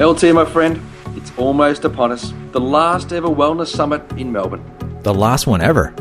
LT, my friend, it's almost upon us. The last ever wellness summit in Melbourne. The last one ever.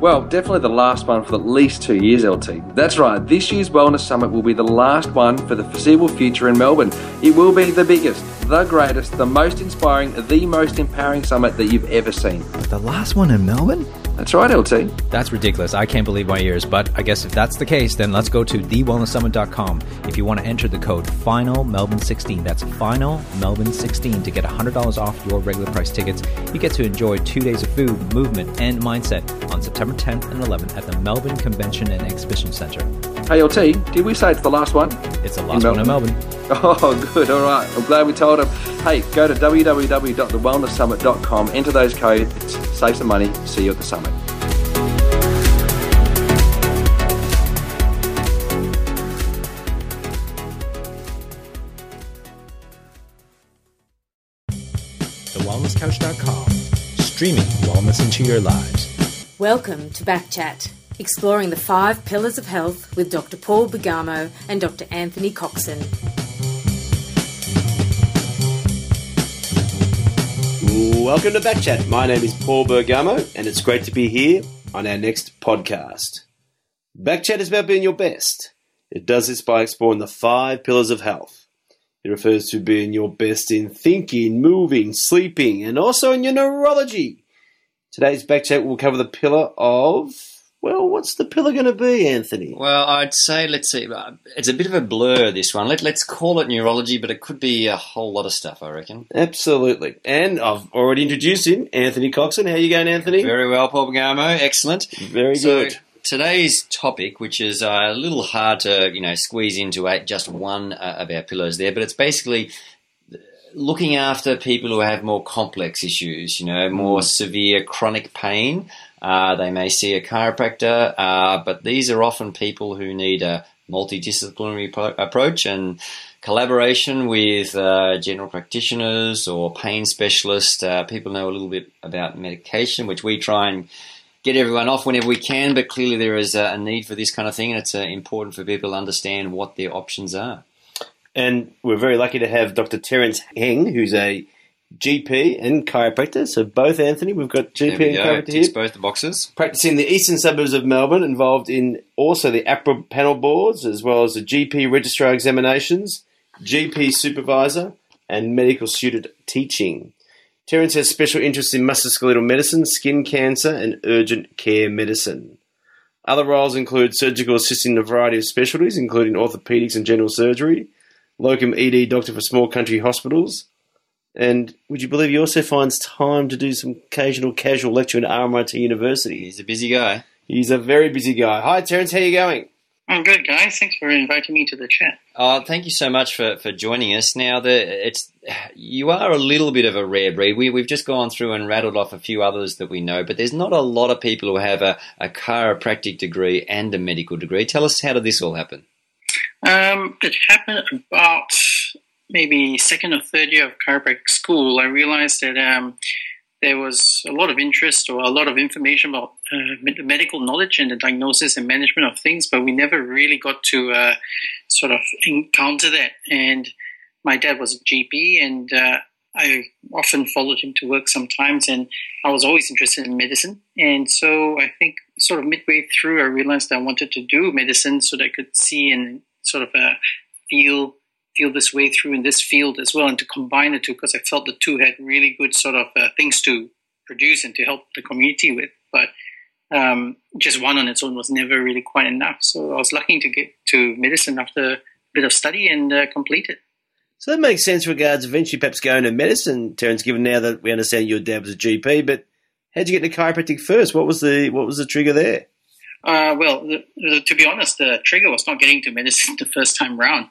Well, definitely the last one for at least two years, LT. That's right, this year's Wellness Summit will be the last one for the foreseeable future in Melbourne. It will be the biggest, the greatest, the most inspiring, the most empowering summit that you've ever seen. The last one in Melbourne? That's right, LT. That's ridiculous. I can't believe my ears. But I guess if that's the case, then let's go to thewellnesssummit.com if you want to enter the code FINAL Melbourne 16 That's FINAL Melbourne 16 to get $100 off your regular price tickets. You get to enjoy two days of food, movement, and mindset on September 10th and 11th at the Melbourne Convention and Exhibition Centre. Hey, LT, did we say it's the last one? It's the last in one in Melbourne. Oh, good. All right. I'm glad we told them. Hey, go to www.thewellnesssummit.com, enter those codes, save some money. See you at the summit. TheWellnessCouch.com, streaming wellness into your lives. Welcome to Backchat, exploring the five pillars of health with Dr. Paul Bergamo and Dr. Anthony Coxon. Welcome to Backchat. My name is Paul Bergamo, and it's great to be here on our next podcast. Backchat is about being your best. It does this by exploring the five pillars of health. It refers to being your best in thinking, moving, sleeping, and also in your neurology. Today's Backchat will cover the pillar of well, what's the pillar going to be, Anthony? Well, I'd say let's see. Uh, it's a bit of a blur this one. Let, let's call it neurology, but it could be a whole lot of stuff. I reckon. Absolutely. And I've already introduced him, Anthony Coxon. How you going, Anthony? Very well, Paul Bergamo. Excellent. Very so, good. Today's topic, which is uh, a little hard to you know squeeze into eight, just one uh, of our pillars there, but it's basically looking after people who have more complex issues, you know, more mm. severe chronic pain. Uh, they may see a chiropractor, uh, but these are often people who need a multidisciplinary pro- approach and collaboration with uh, general practitioners or pain specialists. Uh, people know a little bit about medication, which we try and get everyone off whenever we can, but clearly there is a need for this kind of thing, and it's uh, important for people to understand what their options are. And we're very lucky to have Dr. Terence Heng, who's a GP and chiropractor. So both Anthony, we've got GP we and chiropractor here. both the boxes. Practicing the eastern suburbs of Melbourne, involved in also the AHPRA panel boards, as well as the GP registrar examinations, GP supervisor, and medical student teaching. Terence has special interests in musculoskeletal medicine, skin cancer, and urgent care medicine. Other roles include surgical assisting in a variety of specialties, including orthopedics and general surgery, locum ED doctor for small country hospitals, and would you believe he also finds time to do some occasional casual lecture at RMIT University? He's a busy guy. He's a very busy guy. Hi, Terence. How are you going? I'm good, guys. Thanks for inviting me to the chat. Oh, thank you so much for, for joining us. Now, the, it's you are a little bit of a rare breed. We, we've just gone through and rattled off a few others that we know, but there's not a lot of people who have a, a chiropractic degree and a medical degree. Tell us, how did this all happen? Um, it happened about maybe second or third year of chiropractic school, I realized that um, there was a lot of interest or a lot of information about uh, medical knowledge and the diagnosis and management of things, but we never really got to uh, sort of encounter that. And my dad was a GP, and uh, I often followed him to work sometimes, and I was always interested in medicine. And so I think sort of midway through, I realized I wanted to do medicine so that I could see and sort of uh, feel feel this way through in this field as well, and to combine the two because I felt the two had really good sort of uh, things to produce and to help the community with. But um, just one on its own was never really quite enough. So I was lucky to get to medicine after a bit of study and uh, complete it. So that makes sense regards eventually perhaps going to medicine, Terence, given now that we understand your dad was a GP, but how did you get into chiropractic first? What was the what was the trigger there? Uh, well, the, the, to be honest, the trigger was not getting to medicine the first time round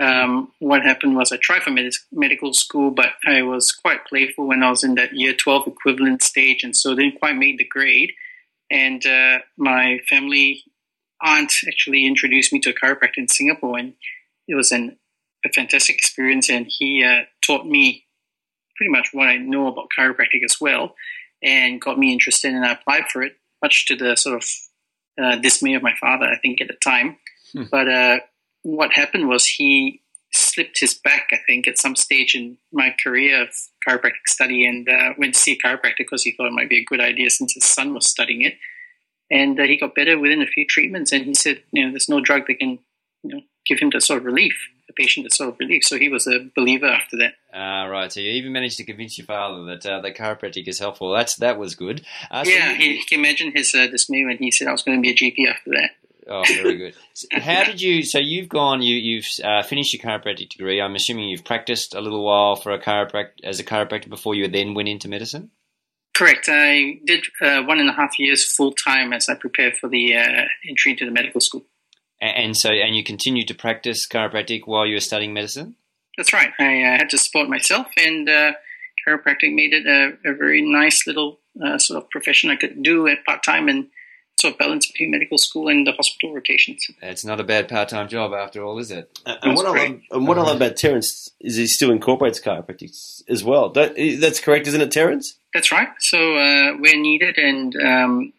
um, what happened was I tried for med- medical school, but I was quite playful when I was in that year 12 equivalent stage, and so didn't quite make the grade. And uh, my family aunt actually introduced me to a chiropractor in Singapore, and it was an, a fantastic experience. And he uh, taught me pretty much what I know about chiropractic as well, and got me interested. And I applied for it, much to the sort of uh, dismay of my father, I think, at the time. Hmm. But uh, what happened was he slipped his back, I think, at some stage in my career of chiropractic study and uh, went to see a chiropractor because he thought it might be a good idea since his son was studying it. And uh, he got better within a few treatments. And he said, you know, there's no drug that can, you know, give him the sort of relief, the patient the sort of relief. So he was a believer after that. Ah, right. So you even managed to convince your father that uh, the chiropractic is helpful. That's that was good. Uh, so yeah, you- he, he can imagine his uh, dismay when he said I was going to be a GP after that. Oh, very good. How did you? So you've gone. You you've uh, finished your chiropractic degree. I'm assuming you've practiced a little while for a chiropractor as a chiropractor before you then went into medicine. Correct. I did uh, one and a half years full time as I prepared for the uh, entry into the medical school. A- And so, and you continued to practice chiropractic while you were studying medicine. That's right. I uh, had to support myself, and uh, chiropractic made it a, a very nice little uh, sort of profession I could do at part time and sort of balance between medical school and the hospital rotations. It's not a bad part-time job after all, is it? And what, I love, and what I love about Terence is he still incorporates chiropractic as well. That, that's correct, isn't it, Terence? That's right. So uh, where needed, and um,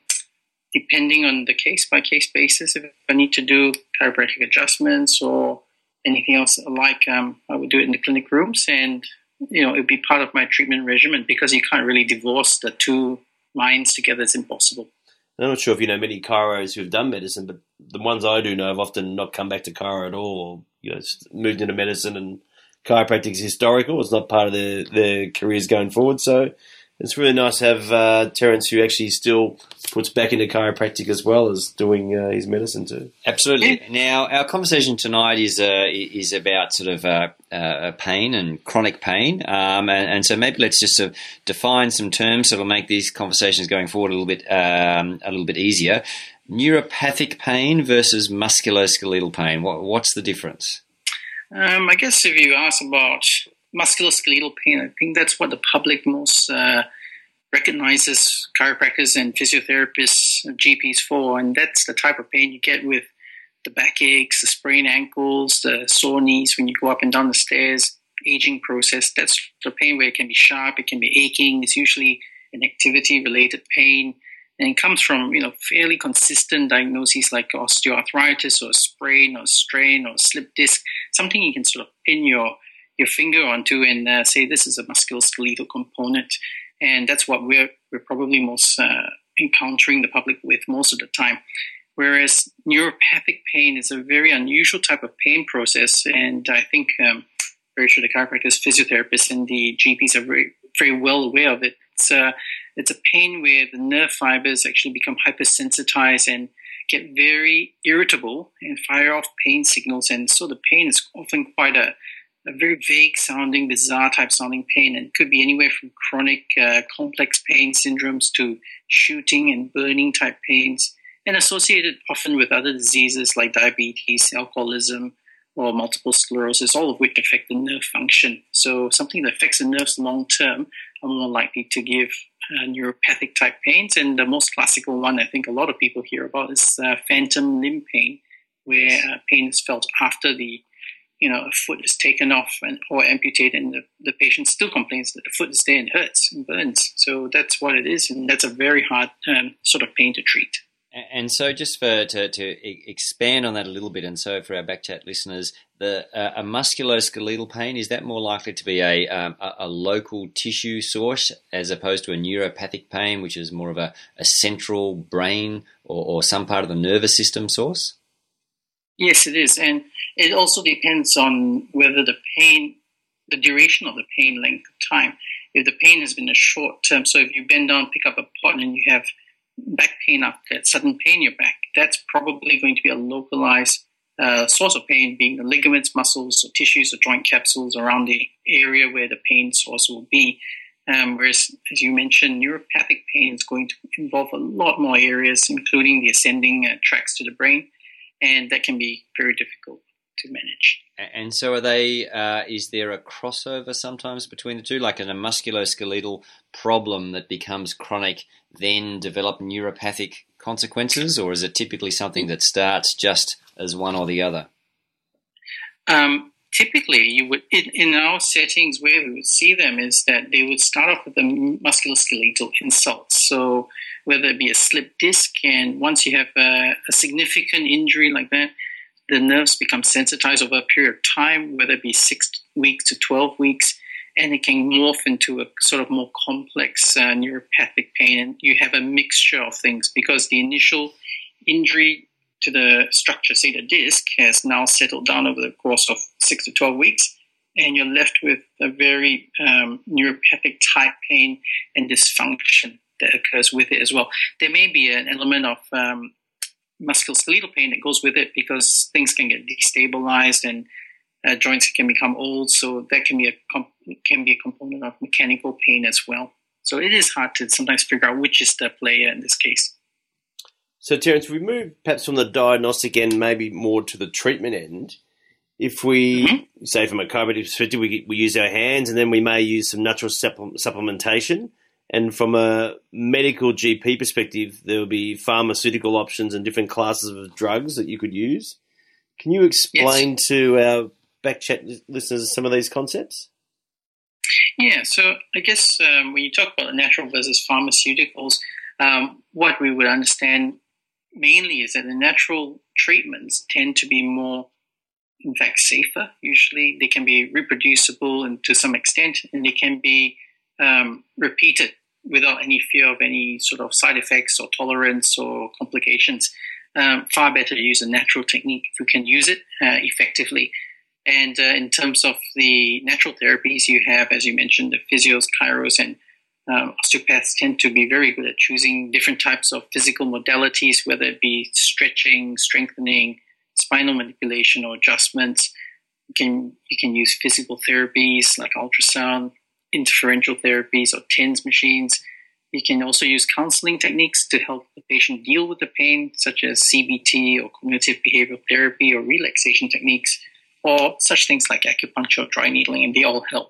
depending on the case by case basis, if I need to do chiropractic adjustments or anything else like, um, I would do it in the clinic rooms, and you know, it'd be part of my treatment regimen because you can't really divorce the two minds together. It's impossible. I'm not sure if you know many chiros who've done medicine, but the ones I do know have often not come back to chiro at all, or you know, moved into medicine. And chiropractic is historical; it's not part of their their careers going forward. So it's really nice to have uh, Terence, who actually still puts back into chiropractic as well as doing uh, his medicine too. Absolutely. Now, our conversation tonight is uh, is about sort of uh, uh, pain and chronic pain, um, and, and so maybe let's just sort of define some terms that'll make these conversations going forward a little bit um, a little bit easier. Neuropathic pain versus musculoskeletal pain. What, what's the difference? Um, I guess if you ask about musculoskeletal pain, I think that's what the public most uh, recognizes chiropractors and physiotherapists, and GPs for, and that's the type of pain you get with the backaches, the sprained ankles, the sore knees when you go up and down the stairs, aging process. That's the pain where it can be sharp, it can be aching. It's usually an activity-related pain, and it comes from you know fairly consistent diagnoses like osteoarthritis or sprain or strain or slip disc, something you can sort of pin your your finger onto and uh, say this is a musculoskeletal component, and that's what we're we're probably most uh, encountering the public with most of the time. Whereas neuropathic pain is a very unusual type of pain process, and I think um, very sure the chiropractors, physiotherapists, and the GPs are very very well aware of it. It's a it's a pain where the nerve fibers actually become hypersensitized and get very irritable and fire off pain signals, and so the pain is often quite a a very vague sounding, bizarre type sounding pain, and could be anywhere from chronic uh, complex pain syndromes to shooting and burning type pains, and associated often with other diseases like diabetes, alcoholism, or multiple sclerosis, all of which affect the nerve function. So, something that affects the nerves long term are more likely to give uh, neuropathic type pains. And the most classical one I think a lot of people hear about is uh, phantom limb pain, where uh, pain is felt after the you know, a foot is taken off and, or amputated, and the, the patient still complains that the foot is there and hurts and burns. So that's what it is, and that's a very hard um, sort of pain to treat. And so, just for to, to expand on that a little bit, and so for our backchat listeners, the uh, a musculoskeletal pain is that more likely to be a, um, a a local tissue source as opposed to a neuropathic pain, which is more of a, a central brain or, or some part of the nervous system source? Yes, it is, and it also depends on whether the pain, the duration of the pain length of time. If the pain has been a short term, so if you bend down, pick up a pot, and you have back pain after that, sudden pain in your back, that's probably going to be a localized uh, source of pain, being the ligaments, muscles, or tissues, or joint capsules around the area where the pain source will be. Um, whereas, as you mentioned, neuropathic pain is going to involve a lot more areas, including the ascending uh, tracts to the brain, and that can be very difficult to manage. And so, are they? Uh, is there a crossover sometimes between the two, like in a musculoskeletal problem that becomes chronic, then develop neuropathic consequences, or is it typically something that starts just as one or the other? Um, typically, you would in, in our settings where we would see them is that they would start off with a musculoskeletal insults. So whether it be a slip disc, and once you have a, a significant injury like that, the nerves become sensitized over a period of time, whether it be six weeks to 12 weeks, and it can morph into a sort of more complex uh, neuropathic pain. And you have a mixture of things because the initial injury to the structure, say the disc, has now settled down over the course of six to 12 weeks. And you're left with a very um, neuropathic type pain and dysfunction that occurs with it as well. There may be an element of um, musculoskeletal pain that goes with it because things can get destabilized and uh, joints can become old. So that can be a comp- can be a component of mechanical pain as well. So it is hard to sometimes figure out which is the player in this case. So, Terence, we move perhaps from the diagnostic end, maybe more to the treatment end. If we mm-hmm. say from a chiropractic perspective, we, we use our hands, and then we may use some natural supplementation. And from a medical GP perspective, there will be pharmaceutical options and different classes of drugs that you could use. Can you explain yes. to our backchat listeners some of these concepts? Yeah, so I guess um, when you talk about natural versus pharmaceuticals, um, what we would understand mainly is that the natural treatments tend to be more, in fact, safer. Usually, they can be reproducible and to some extent, and they can be um, repeated without any fear of any sort of side effects or tolerance or complications. Um, far better to use a natural technique if you can use it uh, effectively. And uh, in terms of the natural therapies, you have, as you mentioned, the physios, chiros, and um, osteopaths tend to be very good at choosing different types of physical modalities, whether it be stretching, strengthening, spinal manipulation, or adjustments. You can you can use physical therapies like ultrasound, interferential therapies or TENS machines. You can also use counseling techniques to help the patient deal with the pain, such as CBT or cognitive behavioral therapy or relaxation techniques, or such things like acupuncture or dry needling, and they all help.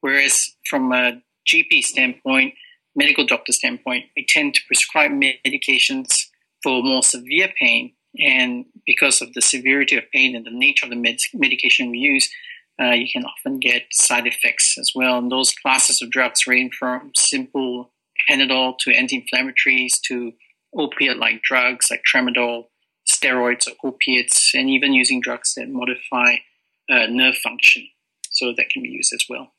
Whereas from a GP standpoint, medical doctor standpoint, we tend to prescribe medications for more severe pain. And because of the severity of pain and the nature of the med- medication we use, uh, you can often get side effects as well. And those classes of drugs range from simple Panadol to anti-inflammatories to opiate-like drugs like tramadol, steroids or opiates, and even using drugs that modify uh, nerve function. So that can be used as well.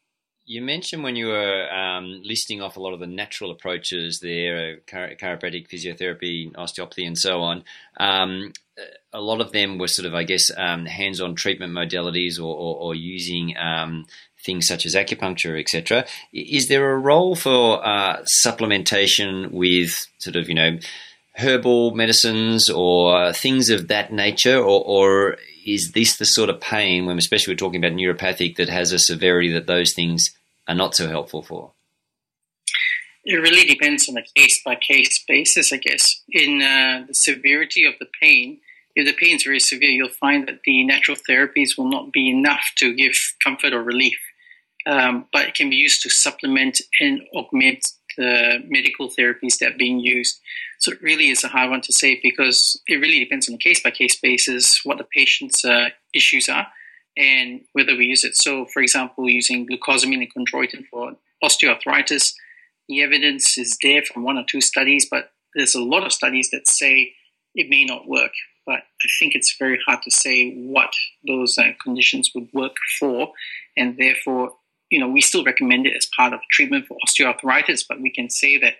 You mentioned when you were um, listing off a lot of the natural approaches there, uh, physiotherapy, osteopathy, and so on. Um, a lot of them were sort of, I guess, um, hands-on treatment modalities or, or, or using um, things such as acupuncture, etc. Is there a role for uh, supplementation with sort of, you know, herbal medicines or things of that nature, or, or is this the sort of pain, when especially we're talking about neuropathic, that has a severity that those things are not so helpful for? It really depends on a case by case basis, I guess. In uh, the severity of the pain, if the pain is very severe, you'll find that the natural therapies will not be enough to give comfort or relief. Um, but it can be used to supplement and augment the medical therapies that are being used. So it really is a hard one to say because it really depends on a case by case basis what the patient's uh, issues are and whether we use it. So, for example, using glucosamine and chondroitin for osteoarthritis, the evidence is there from one or two studies, but there's a lot of studies that say it may not work. But I think it's very hard to say what those uh, conditions would work for, and therefore, you know, we still recommend it as part of treatment for osteoarthritis, but we can say that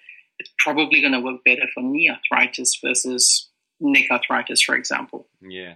probably going to work better for knee arthritis versus neck arthritis, for example. Yeah,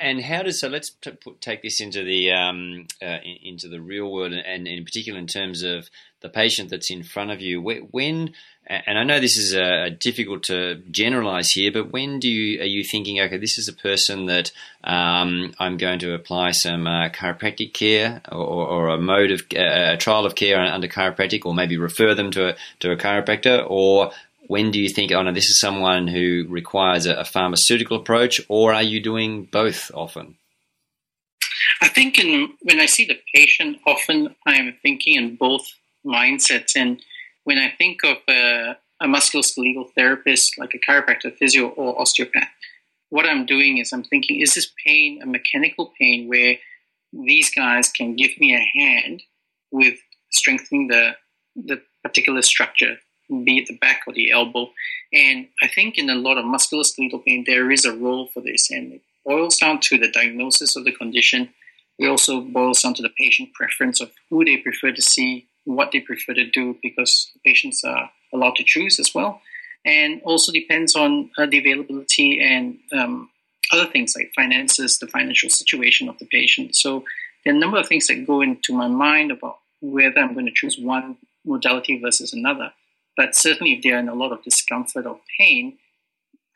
and how does so? Let's t- put, take this into the um, uh, into the real world, and, in particular in terms of the patient that's in front of you. When and I know this is uh, difficult to generalize here, but when do you are you thinking? Okay, this is a person that um, I'm going to apply some uh, chiropractic care or, or, a mode of uh, a trial of care under chiropractic, or maybe refer them to a, to a chiropractor, or when do you think, oh no, this is someone who requires a, a pharmaceutical approach, or are you doing both often? I think in, when I see the patient, often I am thinking in both mindsets. And when I think of a, a musculoskeletal therapist, like a chiropractor, physio, or osteopath, what I'm doing is I'm thinking, is this pain a mechanical pain where these guys can give me a hand with strengthening the the particular structure be it the back or the elbow. And I think in a lot of musculoskeletal pain, there is a role for this. And it boils down to the diagnosis of the condition. It also boils down to the patient preference of who they prefer to see, what they prefer to do, because patients are allowed to choose as well. And also depends on uh, the availability and um, other things like finances, the financial situation of the patient. So there are a number of things that go into my mind about whether I'm going to choose one modality versus another. But certainly, if they're in a lot of discomfort or pain,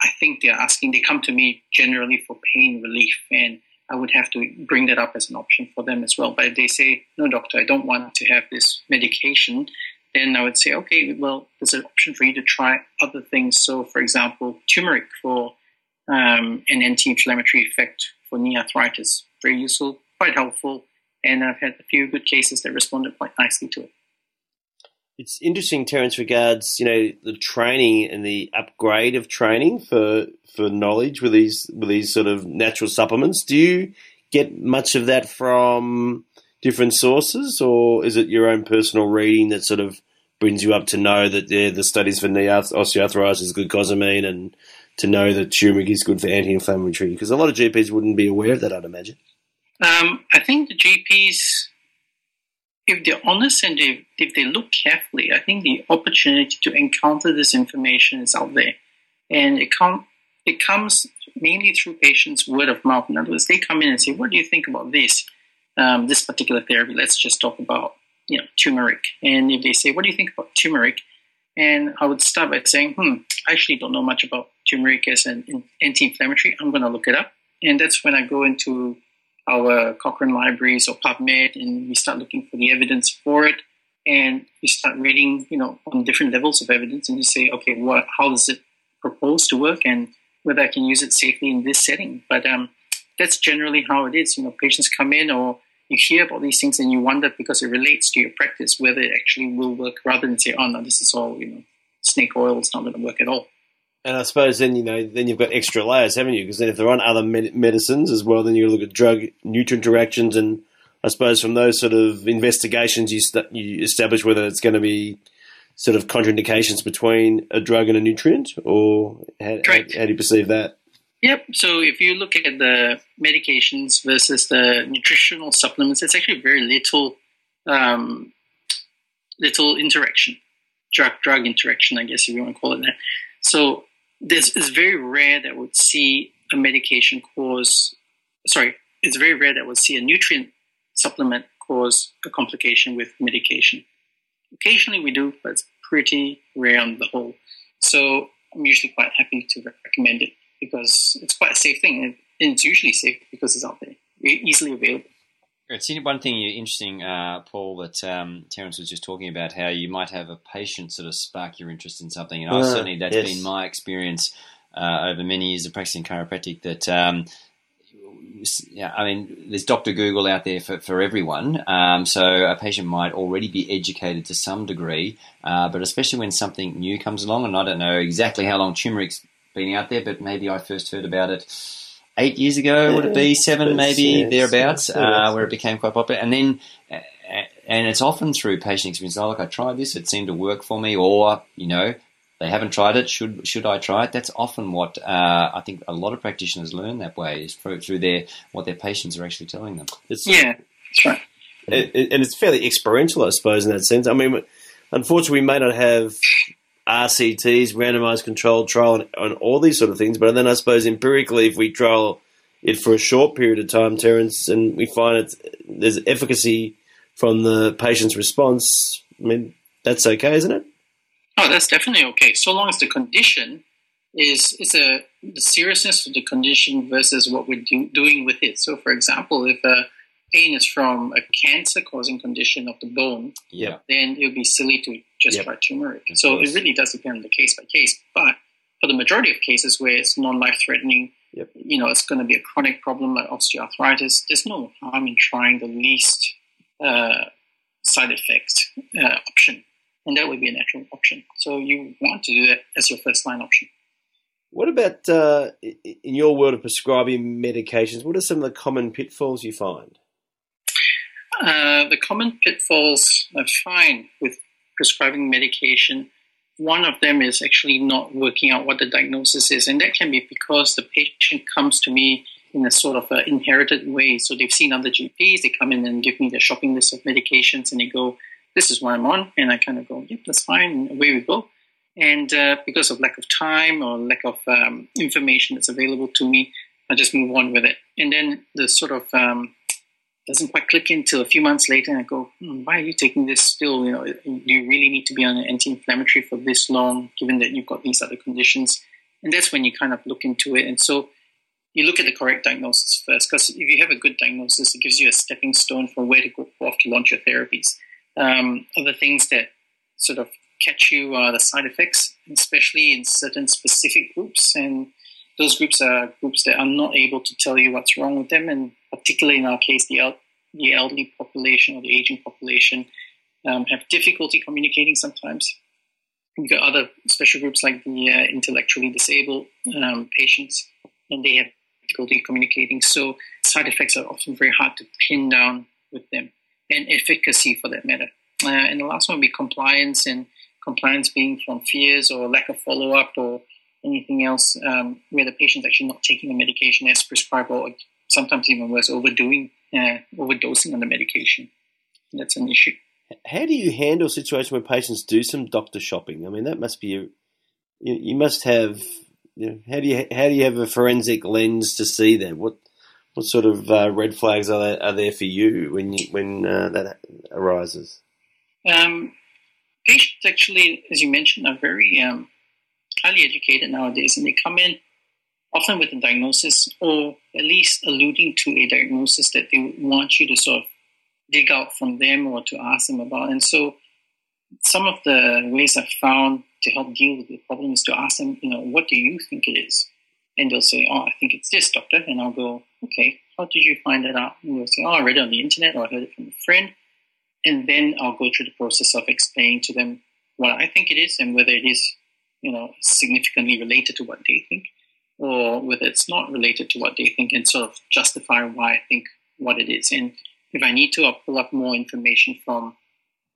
I think they're asking, they come to me generally for pain relief, and I would have to bring that up as an option for them as well. But if they say, no, doctor, I don't want to have this medication, then I would say, okay, well, there's an option for you to try other things. So, for example, turmeric for um, an anti inflammatory effect for knee arthritis. Very useful, quite helpful, and I've had a few good cases that responded quite nicely to it. It's interesting, Terence, regards you know the training and the upgrade of training for for knowledge with these with these sort of natural supplements. Do you get much of that from different sources, or is it your own personal reading that sort of brings you up to know that yeah, the studies for knee osteoarthritis is good glucosamine and to know that turmeric is good for anti-inflammatory? Because a lot of GPs wouldn't be aware of that, I'd imagine. Um, I think the GPs if they're honest and they, if they look carefully, I think the opportunity to encounter this information is out there. And it, com- it comes mainly through patients' word of mouth. In other words, they come in and say, What do you think about this? Um, this particular therapy. Let's just talk about you know turmeric. And if they say, What do you think about turmeric? And I would start by saying, Hmm, I actually don't know much about turmeric as an anti inflammatory. I'm going to look it up. And that's when I go into our Cochrane libraries or PubMed, and we start looking for the evidence for it. And we start reading, you know, on different levels of evidence, and you say, okay, what, how does it propose to work, and whether I can use it safely in this setting. But um, that's generally how it is. You know, patients come in, or you hear about these things, and you wonder because it relates to your practice whether it actually will work, rather than say, oh no, this is all, you know, snake oil. It's not going to work at all. And I suppose then you know then you've got extra layers, haven't you? Because then if they're on other med- medicines as well, then you look at drug nutrient interactions, and I suppose from those sort of investigations, you st- you establish whether it's going to be sort of contraindications between a drug and a nutrient, or how, how, how do you perceive that? Yep. So if you look at the medications versus the nutritional supplements, it's actually very little, um, little interaction, drug drug interaction, I guess if you want to call it that. So this is very rare that we'd see a medication cause, sorry, it's very rare that we'd see a nutrient supplement cause a complication with medication. Occasionally we do, but it's pretty rare on the whole. So I'm usually quite happy to recommend it because it's quite a safe thing. And it's usually safe because it's out there, easily available. It's one thing interesting, uh, Paul, that um, Terence was just talking about how you might have a patient sort of spark your interest in something, and uh, certainly that's yes. been my experience uh, over many years of practicing chiropractic. That um, yeah, I mean, there's Doctor Google out there for, for everyone, um, so a patient might already be educated to some degree, uh, but especially when something new comes along, and I don't know exactly how long turmeric's been out there, but maybe I first heard about it eight years ago, would it be seven, maybe yes, thereabouts, yes, uh, where it became quite popular. And then, uh, and it's often through patient experience. Oh, look, I tried this; it seemed to work for me, or you know, they haven't tried it. Should should I try it? That's often what uh, I think a lot of practitioners learn that way is through, through their what their patients are actually telling them. It's, yeah, that's right. It, and it's fairly experiential, I suppose, in that sense. I mean, unfortunately, we may not have RCTs, randomized controlled trial, and, and, all these sort of things. But then I suppose empirically, if we trial it for a short period of time, Terence, and we find it there's efficacy from the patient's response, I mean, that's okay, isn't it? Oh, that's definitely okay. So long as the condition is is a the seriousness of the condition versus what we're do, doing with it. So, for example, if a pain is from a cancer-causing condition of the bone, yeah. then it would be silly to just yep. try turmeric. Of so course. it really does depend on the case by case. But for the majority of cases where it's non-life-threatening, yep. you know, it's going to be a chronic problem like osteoarthritis. There's no harm in trying the least uh, side effect uh, option, and that would be a natural option. So you want to do that as your first line option. What about uh, in your world of prescribing medications? What are some of the common pitfalls you find? Uh, the common pitfalls I find with prescribing medication, one of them is actually not working out what the diagnosis is, and that can be because the patient comes to me in a sort of inherited way. So they've seen other GPs, they come in and give me their shopping list of medications, and they go, "This is what I'm on," and I kind of go, "Yep, that's fine," and away we go. And uh, because of lack of time or lack of um, information that's available to me, I just move on with it. And then the sort of um, doesn't quite click until a few months later, and I go, hmm, "Why are you taking this still? You know, do you really need to be on an anti-inflammatory for this long, given that you've got these other conditions?" And that's when you kind of look into it. And so you look at the correct diagnosis first, because if you have a good diagnosis, it gives you a stepping stone for where to go off to launch your therapies. Um, other things that sort of catch you are the side effects, especially in certain specific groups. And those groups are groups that are not able to tell you what's wrong with them. And particularly in our case, the, el- the elderly population or the aging population um, have difficulty communicating sometimes. You've got other special groups like the uh, intellectually disabled um, patients, and they have difficulty communicating. So side effects are often very hard to pin down with them, and efficacy for that matter. Uh, and the last one would be compliance, and compliance being from fears or lack of follow up or anything else um, where the patient's actually not taking the medication as prescribed or sometimes even worse, overdoing, uh, overdosing on the medication. That's an issue. How do you handle a situation where patients do some doctor shopping? I mean, that must be a, you, you must have. You know, how do you how do you have a forensic lens to see that? What what sort of uh, red flags are there, are there for you when you, when uh, that arises? Um, patients actually, as you mentioned, are very um, highly educated nowadays, and they come in often with a diagnosis or at least alluding to a diagnosis that they want you to sort of dig out from them or to ask them about. And so, some of the ways I've found to help deal with the problem is to ask them, you know, what do you think it is? And they'll say, oh, I think it's this, doctor. And I'll go, okay, how did you find that out? And they'll say, oh, I read it on the internet or I heard it from a friend. And then I'll go through the process of explaining to them what I think it is and whether it is, you know, significantly related to what they think or whether it's not related to what they think and sort of justify why I think what it is. And if I need to, I'll pull up more information from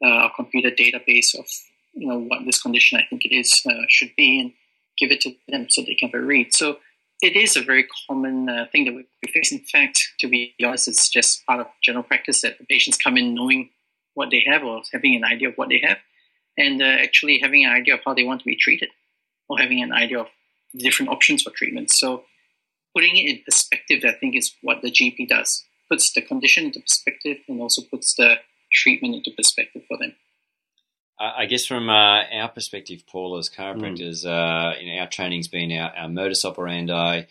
uh, a computer database of, you know, what this condition I think it is uh, should be and give it to them so they can have a read. So it is a very common uh, thing that we face. In fact, to be honest, it's just part of general practice that the patients come in knowing what they have or having an idea of what they have, and uh, actually having an idea of how they want to be treated, or having an idea of different options for treatment. So putting it in perspective, I think, is what the GP does. Puts the condition into perspective and also puts the treatment into perspective for them. I guess from uh, our perspective, Paul, as chiropractors, mm. uh, you know, our training's been our, our modus operandi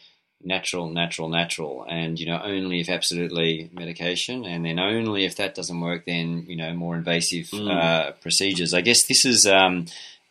natural, natural, natural, and you know only if absolutely medication, and then only if that doesn't work, then you know more invasive mm. uh, procedures. I guess this is. Um,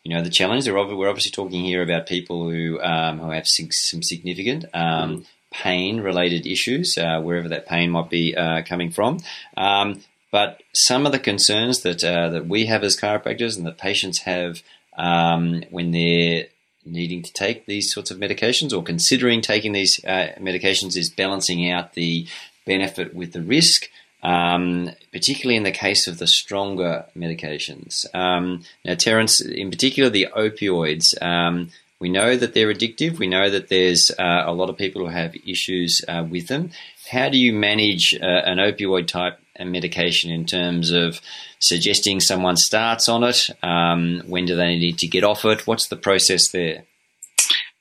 you know the challenge. We're obviously talking here about people who um, who have some significant um, mm. pain-related issues, uh, wherever that pain might be uh, coming from. Um, but some of the concerns that uh, that we have as chiropractors and that patients have um, when they're needing to take these sorts of medications or considering taking these uh, medications is balancing out the benefit with the risk. Um, particularly in the case of the stronger medications. Um, now, Terence, in particular, the opioids, um, we know that they're addictive. We know that there's uh, a lot of people who have issues uh, with them. How do you manage uh, an opioid type medication in terms of suggesting someone starts on it? Um, when do they need to get off it? What's the process there?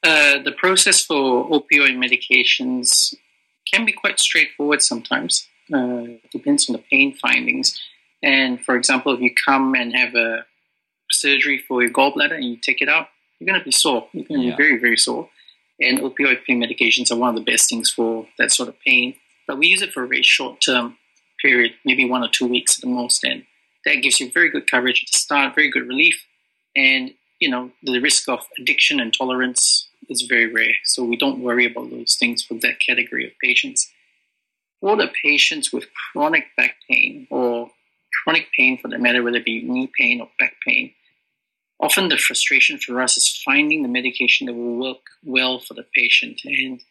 Uh, the process for opioid medications can be quite straightforward sometimes. Uh, depends on the pain findings. And for example, if you come and have a surgery for your gallbladder and you take it out, you're going to be sore. You're going to yeah. be very, very sore. And opioid pain medications are one of the best things for that sort of pain. But we use it for a very short term period, maybe one or two weeks at the most. And that gives you very good coverage at the start, very good relief. And, you know, the risk of addiction and tolerance is very rare. So we don't worry about those things for that category of patients. For the patients with chronic back pain or chronic pain for that matter, whether it be knee pain or back pain, often the frustration for us is finding the medication that will work well for the patient. And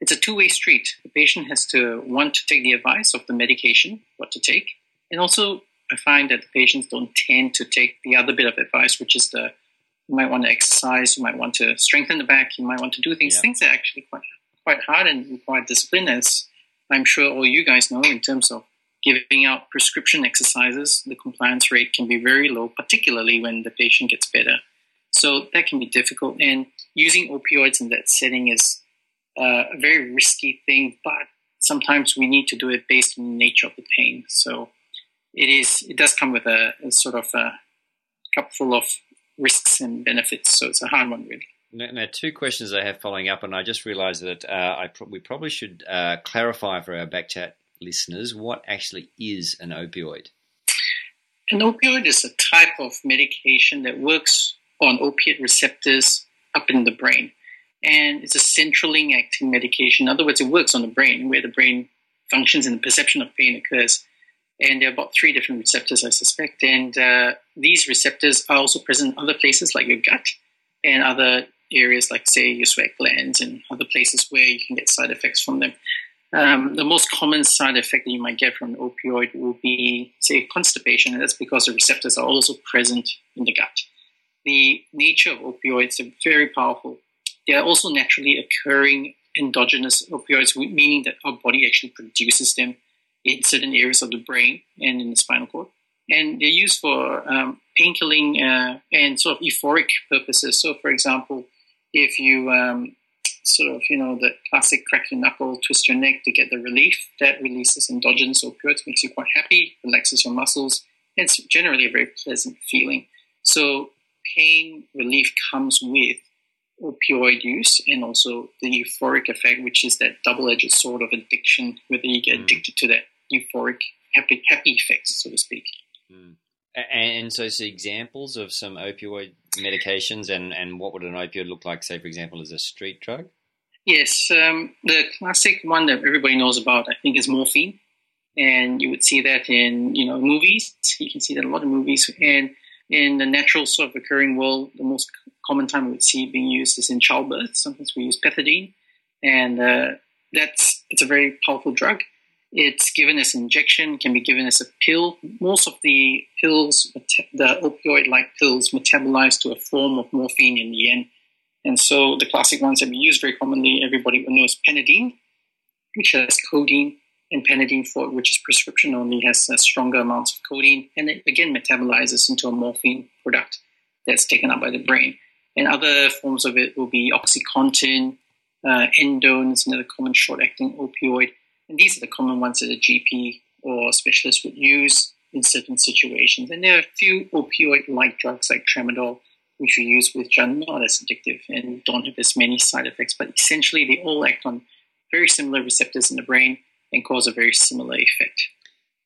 it's a two-way street. The patient has to want to take the advice of the medication, what to take, and also I find that the patients don't tend to take the other bit of advice, which is the you might want to exercise, you might want to strengthen the back, you might want to do things, yeah. things that are actually quite quite hard and require discipline, as I'm sure all you guys know, in terms of giving out prescription exercises, the compliance rate can be very low, particularly when the patient gets better. So that can be difficult. And using opioids in that setting is uh, a very risky thing, but sometimes we need to do it based on the nature of the pain. So it is it does come with a, a sort of a cup full of risks and benefits. So it's a hard one, really. Now, now, two questions I have following up, and I just realised that uh, I pro- we probably should uh, clarify for our backchat listeners what actually is an opioid. An opioid is a type of medication that works on opiate receptors up in the brain, and it's a centrally acting medication. In other words, it works on the brain where the brain functions and the perception of pain occurs. And there are about three different receptors, I suspect. And uh, these receptors are also present in other places like your gut and other areas like, say, your sweat glands and other places where you can get side effects from them. Um, the most common side effect that you might get from an opioid will be, say, constipation, and that's because the receptors are also present in the gut. The nature of opioids are very powerful. They are also naturally occurring endogenous opioids, meaning that our body actually produces them in certain areas of the brain and in the spinal cord. And they're used for um, painkilling uh, and sort of euphoric purposes. So, for example, if you um, sort of, you know, the classic crack your knuckle, twist your neck to get the relief, that releases endogenous opioids, makes you quite happy, relaxes your muscles. And it's generally a very pleasant feeling. So, pain relief comes with opioid use and also the euphoric effect, which is that double edged sword of addiction, whether you get mm. addicted to that euphoric, happy, happy effects, so to speak. Mm. And so, some examples of some opioid medications, and, and what would an opioid look like, say, for example, as a street drug? Yes, um, the classic one that everybody knows about, I think, is morphine, and you would see that in you know movies. You can see that in a lot of movies, and in the natural sort of occurring world, the most common time we see being used is in childbirth. Sometimes we use pethidine, and uh, that's it's a very powerful drug. It's given as an injection, can be given as a pill. Most of the pills, the opioid-like pills, metabolize to a form of morphine in the end. And so the classic ones that we use very commonly, everybody knows Panadeine, which has codeine, and Panadeine Forte which is prescription only, has stronger amounts of codeine, and it again metabolizes into a morphine product that's taken up by the brain. And other forms of it will be OxyContin, uh, Endone is another common short-acting opioid, and these are the common ones that a GP or specialist would use in certain situations. And there are a few opioid-like drugs like tramadol, which we use which are not as addictive and don't have as many side effects. But essentially, they all act on very similar receptors in the brain and cause a very similar effect.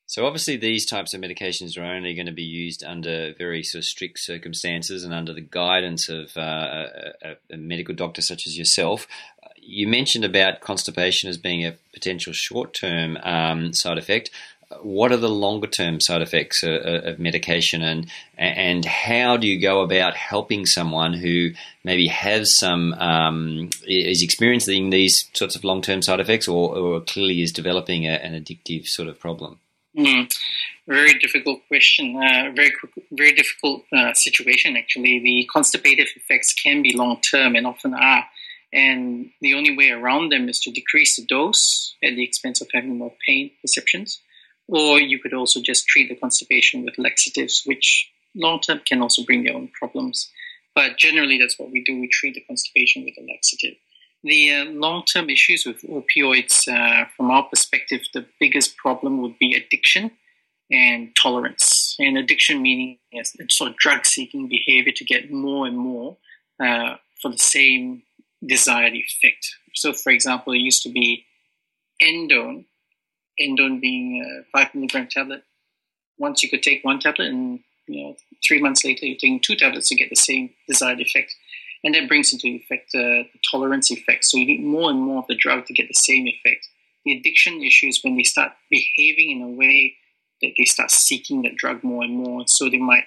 So obviously, these types of medications are only going to be used under very sort of strict circumstances and under the guidance of uh, a, a, medical doctor such as yourself you mentioned about constipation as being a potential short term um, side effect. What are the longer term side effects of, of, medication, and and how do you go about helping someone who maybe has some um, is experiencing these sorts of long term side effects, or, or, clearly is developing a, an addictive sort of problem? Mm, very difficult question. Uh, very very difficult uh, situation. Actually, the constipative effects can be long term and often are. And the only way around them is to decrease the dose at the expense of having more pain perceptions. Or you could also just treat the constipation with laxatives, which long term can also bring their own problems. But generally, that's what we do. We treat the constipation with a laxative. The uh, long term issues with opioids, uh, from our perspective, the biggest problem would be addiction and tolerance. And addiction meaning yes, sort of drug seeking behavior to get more and more uh, for the same desired effect. So, for example, it used to be endone, endone being a five milligram tablet. Once you could take one tablet, and you know, three months later, you're taking two tablets to get the same desired effect. And that brings into effect uh, the tolerance effect. So you need more and more of the drug to get the same effect. The addiction issue is when they start behaving in a way that they start seeking that drug more and more. So they might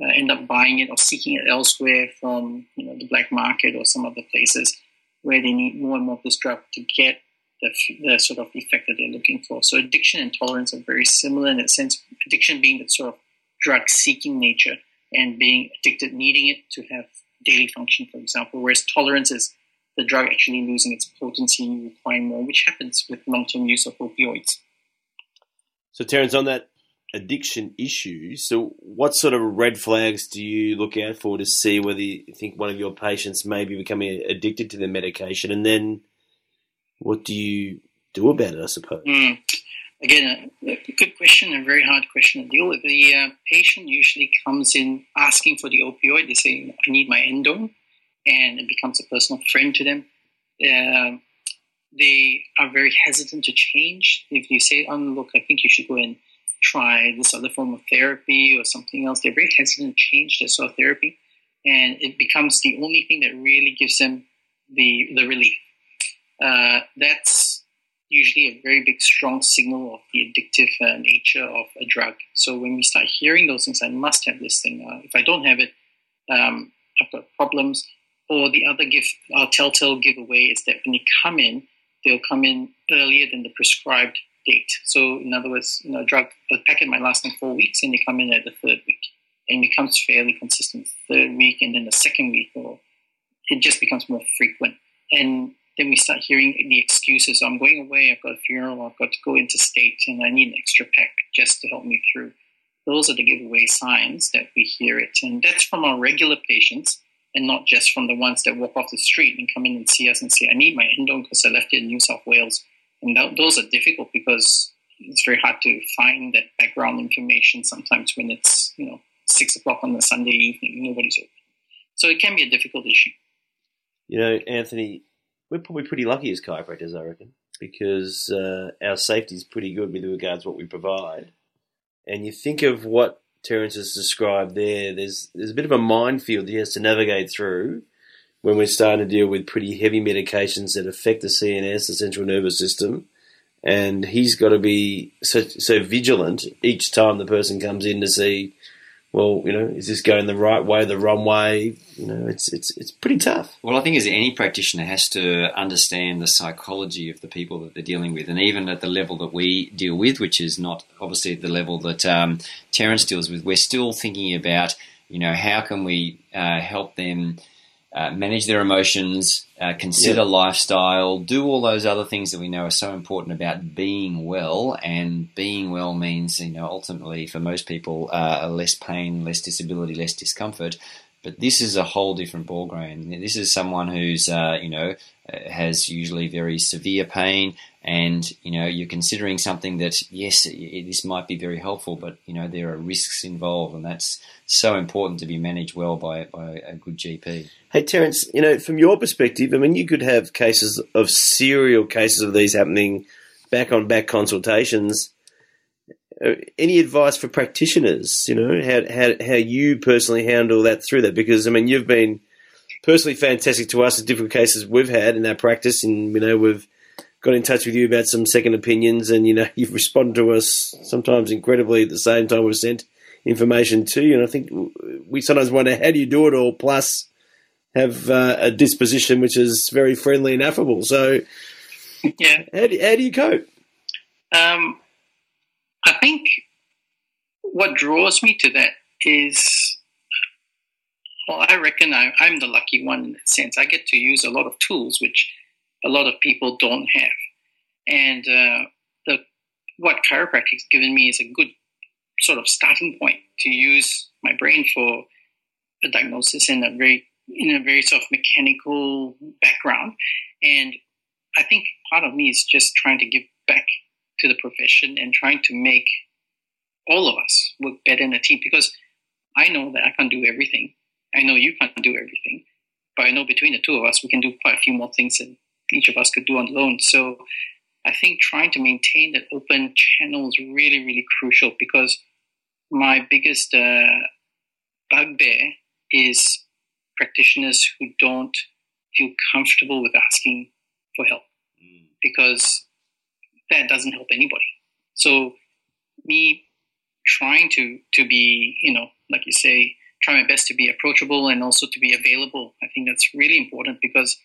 uh, end up buying it or seeking it elsewhere from you know the black market or some other places where they need more and more of this drug to get the, the sort of effect that they're looking for. So addiction and tolerance are very similar in that sense. Addiction being the sort of drug seeking nature and being addicted, needing it to have daily function, for example, whereas tolerance is the drug actually losing its potency and requiring more, which happens with long term use of opioids. So, Terence, on that addiction issue, so what sort of red flags do you look out for to see whether you think one of your patients may be becoming addicted to their medication? And then what do you do about it, I suppose? Mm. Again, a, a, good question, a very hard question to deal with. The uh, patient usually comes in asking for the opioid. They say, I need my endone, and it becomes a personal friend to them. Uh, they are very hesitant to change. If you say, oh, look, I think you should go and try this other form of therapy or something else, they're very hesitant to change their sort of therapy. And it becomes the only thing that really gives them the, the relief. Uh, that's usually a very big, strong signal of the addictive uh, nature of a drug. So when we start hearing those things, I must have this thing. Uh, if I don't have it, um, I've got problems. Or the other our telltale giveaway is that when they come in, they'll come in earlier than the prescribed date. So, in other words, you know, a drug, a packet might last them four weeks, and they come in at the third week, and it becomes fairly consistent. Third week, and then the second week, or it just becomes more frequent. And then we start hearing the excuses. I'm going away. I've got a funeral. I've got to go into state, and I need an extra pack just to help me through. Those are the giveaway signs that we hear it, and that's from our regular patients and not just from the ones that walk off the street and come in and see us and say, I need my endone because I left it in New South Wales. And that, those are difficult because it's very hard to find that background information sometimes when it's, you know, six o'clock on a Sunday evening, nobody's open. So it can be a difficult issue. You know, Anthony, we're probably pretty lucky as chiropractors, I reckon, because uh, our safety is pretty good with regards to what we provide. And you think of what Terence has described there, there's there's a bit of a minefield he has to navigate through when we're starting to deal with pretty heavy medications that affect the CNS, the central nervous system, and he's got to be so, so vigilant each time the person comes in to see well, you know, is this going the right way, the wrong way? You know, it's it's it's pretty tough. Well, I think as any practitioner has to understand the psychology of the people that they're dealing with, and even at the level that we deal with, which is not obviously the level that um, Terence deals with, we're still thinking about, you know, how can we uh, help them uh, manage their emotions, uh, consider yeah. lifestyle, do all those other things that we know are so important about being well. And being well means, you know, ultimately for most people, uh, less pain, less disability, less discomfort. But this is a whole different ballgame. This is someone who's, uh, you know, uh, has usually very severe pain, and you know you're considering something that yes, it, this might be very helpful, but you know there are risks involved, and that's so important to be managed well by by a good GP. Hey Terence, you know from your perspective, I mean you could have cases of serial cases of these happening back on back consultations. Uh, any advice for practitioners? You know how how how you personally handle that through that because I mean you've been personally fantastic to us. in different cases we've had in our practice, and you know we've got in touch with you about some second opinions, and you know you've responded to us sometimes incredibly at the same time we've sent information to you. And I think we sometimes wonder how do you do it all, plus have uh, a disposition which is very friendly and affable. So, yeah, how do, how do you cope? Um, I think what draws me to that is well, I reckon I, am the lucky one in that sense. I get to use a lot of tools which a lot of people don't have, and uh, the what chiropractic has given me is a good sort of starting point to use my brain for a diagnosis in a very in a very sort of mechanical background, and I think part of me is just trying to give back to the profession and trying to make all of us work better in a team because I know that I can't do everything I know you can't do everything, but I know between the two of us, we can do quite a few more things than each of us could do on alone. So I think trying to maintain that open channel is really, really crucial because my biggest uh, bugbear is practitioners who don't feel comfortable with asking for help mm. because that doesn't help anybody. So me trying to to be, you know, like you say, try my best to be approachable and also to be available. I think that's really important because